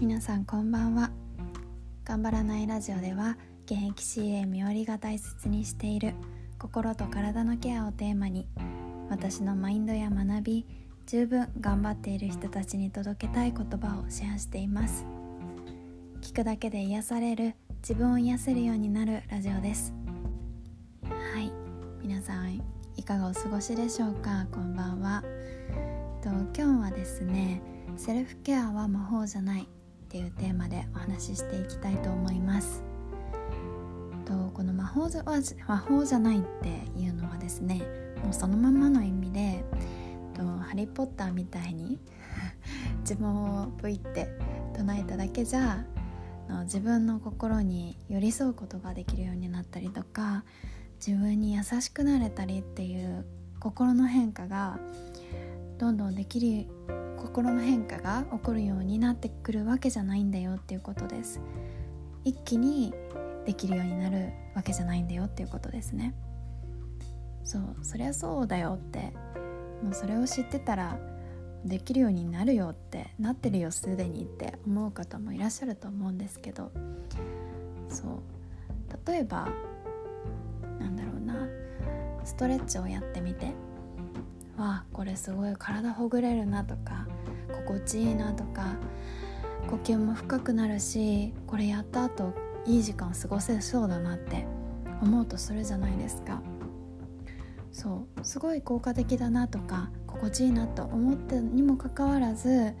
皆さんこんばんは。頑張らないラジオでは現役 CA みおりが大切にしている心と体のケアをテーマに私のマインドや学び十分頑張っている人たちに届けたい言葉をシェアしています。聞くだけで癒される自分を癒せるようになるラジオです。はい。皆さんいかがお過ごしでしょうか？こんばんは。と今日はですねセルフケアは魔法じゃない。っていうテーマでお話ししていきたいと思います。とこの魔法は魔法じゃないっていうのはですねもうそのままの意味でとハリー・ポッターみたいに 自分をプイって唱えただけじゃ自分の心に寄り添うことができるようになったりとか自分に優しくなれたりっていう心の変化がどんどんできる心の変化が起こるようになってくるわけじゃないんだよっていうことです。一気にできるようになるわけじゃないんだよっていうことですね。そうそりゃそうだよって。もうそれを知ってたらできるようになるよってなってるよすでにって思う方もいらっしゃると思うんですけど。そう。例えばなんだろうな。ストレッチをやってみて。わあこれすごい体ほぐれるなとか心地いいなとか呼吸も深くなるしこれやった後いい時間過ごせそうだなって思うとするじゃないですか。そうすごい効果的だなとか心地いいなと思ってにもかかわらずや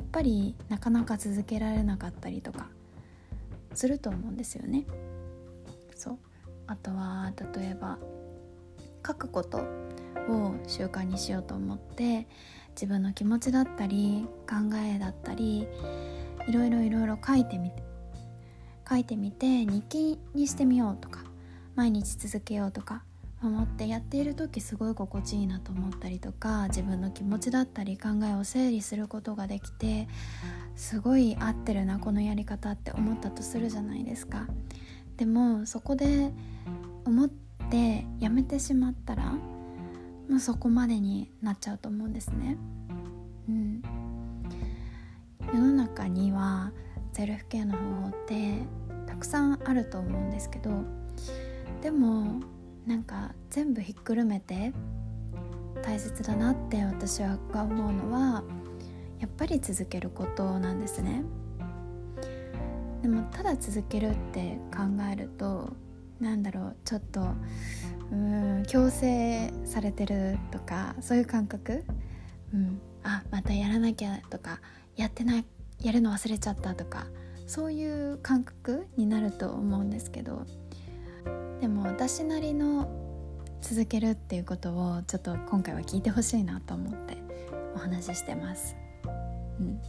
っぱりなかなか続けられなかったりとかすると思うんですよね。そう。あとは例えば書くことを習慣にしようと思って自分の気持ちだったり考えだったりいろいろいろいろ書いてみて書いてみて日記にしてみようとか毎日続けようとか思ってやっている時すごい心地いいなと思ったりとか自分の気持ちだったり考えを整理することができてすごい合ってるなこのやり方って思ったとするじゃないですか。でもそこで思ってやめてしまったらもうそこまでになっちゃうと思うんですね。うん。世の中にはセルフケアの方法ってたくさんあると思うんですけどでもなんか全部ひっくるめて大切だなって私は思うのはやっぱり続けることなんですね。でもただ続けるって考えるとなんだろうちょっとうん強制されてるとかそういう感覚、うん、あまたやらなきゃとかやってないやるの忘れちゃったとかそういう感覚になると思うんですけど。でも私なりの続けるっていうことをちょっと今回は聞いてほしいなと思ってお話ししてます、うん、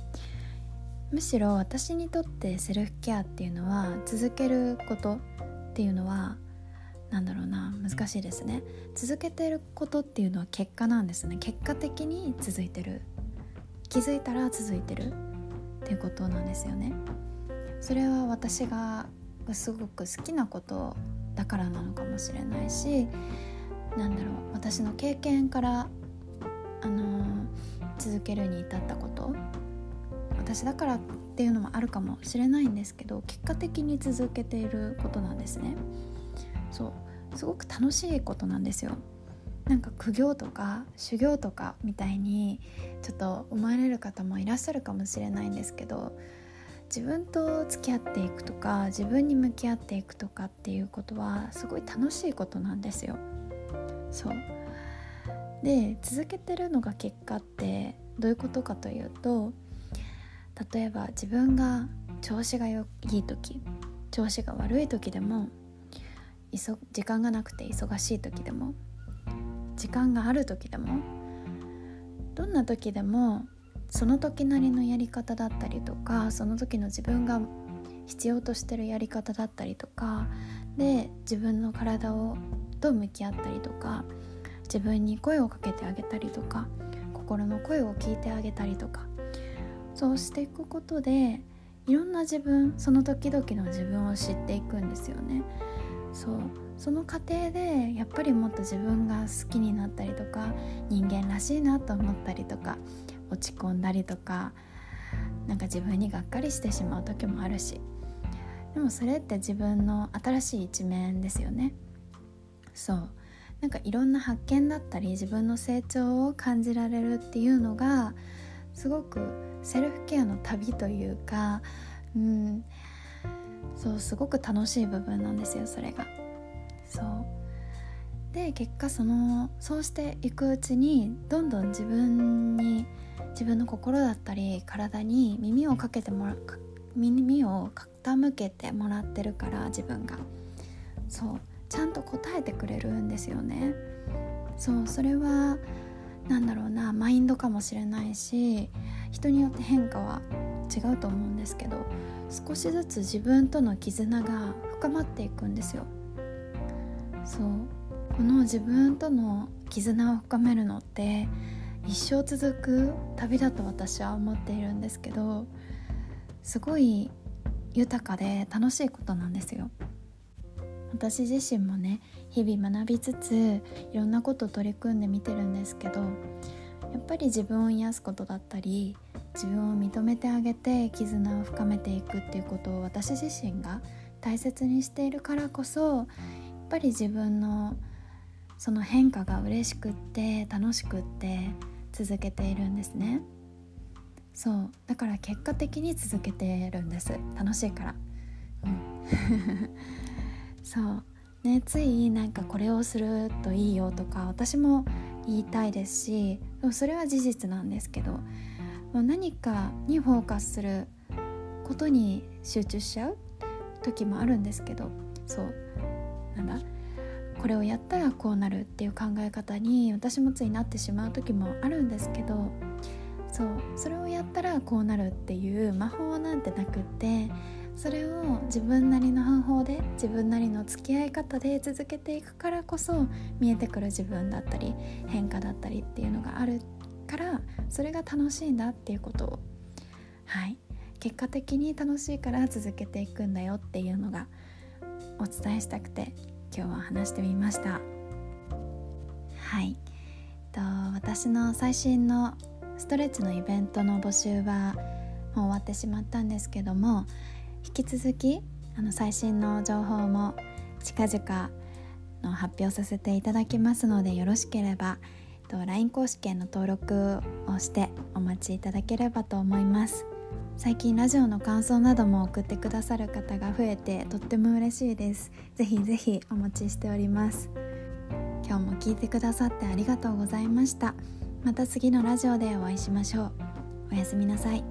むしろ私にとってセルフケアっていうのは続けることっていうのはなんだろうな難しいですね。続けてることっていうのは結果なんですね。結果的に続いてる。気づいたら続いてるっていうことなんですよね。それは私がすごく好きなことだからなのかもしれないしなんだろう私の経験からあのー、続けるに至ったこと私だからっていうのもあるかもしれないんですけど結果的に続けていることなんですね。そう。すごく楽しいことなんですよ。なんか苦行とか修行とかみたいにちょっと思われる方もいらっしゃるかもしれないんですけど自分と付き合っていくとか自分に向き合っていくとかっていうことはすごい楽しいことなんですよ。そう。で続けてるのが結果ってどういうことかというと例えば自分が調子がいい時調子が悪い時でも時間がなくて忙しい時でも時間がある時でもどんな時でもその時なりのやり方だったりとかその時の自分が必要としてるやり方だったりとかで自分の体をと向き合ったりとか自分に声をかけてあげたりとか心の声を聞いてあげたりとかそうしていくことでいろんな自分その時々の自分を知っていくんですよね。そう。その過程でやっぱりもっと自分が好きになったりとか人間らしいなと思ったりとか落ち込んだりとかなんか自分にがっかりしてしまう時もあるし。でもそれって自分の新しい一面ですよね。そう。なんかいろんな発見だったり自分の成長を感じられるっていうのがすごくセルフケアの旅というかうんそうすごく楽しい部分なんですよそれが。そう。で結果そのそうしていくうちにどんどん自分に自分の心だったり体に耳をかけてもら耳を傾けてもらってるから自分が。そう。ちゃんと答えてくれるんですよね。そうそれは何だろうなマインドかもしれないし人によって変化は違うと思うんですけど少しずつ自分との絆が深まっていくんですよ。そう。この自分との絆を深めるのって一生続く旅だと私は思っているんですけどすごい豊かで楽しいことなんですよ。私自身もね日々学びつついろんなこと取り組んでみてるんですけどやっぱり自分を癒すことだったり自分を認めてあげて絆を深めていくっていうことを私自身が大切にしているからこそやっぱり自分のその変化が嬉しくって楽しくって続けているんですね。そう。だから結果的に続けてるんです。楽しいから。うん。そう。ねついなんかこれをするといいよとか私も言いたいですしでもそれは事実なんですけど何かにフォーカスすることに集中しちゃう時もあるんですけどそうなんだこれをやったらこうなるっていう考え方に私もついなってしまう時もあるんですけどそうそれをやったらこうなるっていう魔法なんてなくってそれを自分なりの方法で自分なりの付き合い方で続けていくからこそ見えてくる自分だったり変化だったりっていうのがあるからそれが楽しいんだっていうことを。はい。結果的に楽しいから続けていくんだよっていうのがお伝えしたくて今日は話してみました。はい。えっと私の最新のストレッチのイベントの募集はもう終わってしまったんですけども引き続きあの最新の情報も近々の発表させていただきますのでよろしければえっと LINE 公式への登録をしてお待ちいただければと思います。最近ラジオの感想なども送ってくださる方が増えてとっても嬉しいです。ぜひぜひお待ちしております。今日も聞いてくださってありがとうございました。また次のラジオでお会いしましょう。おやすみなさい。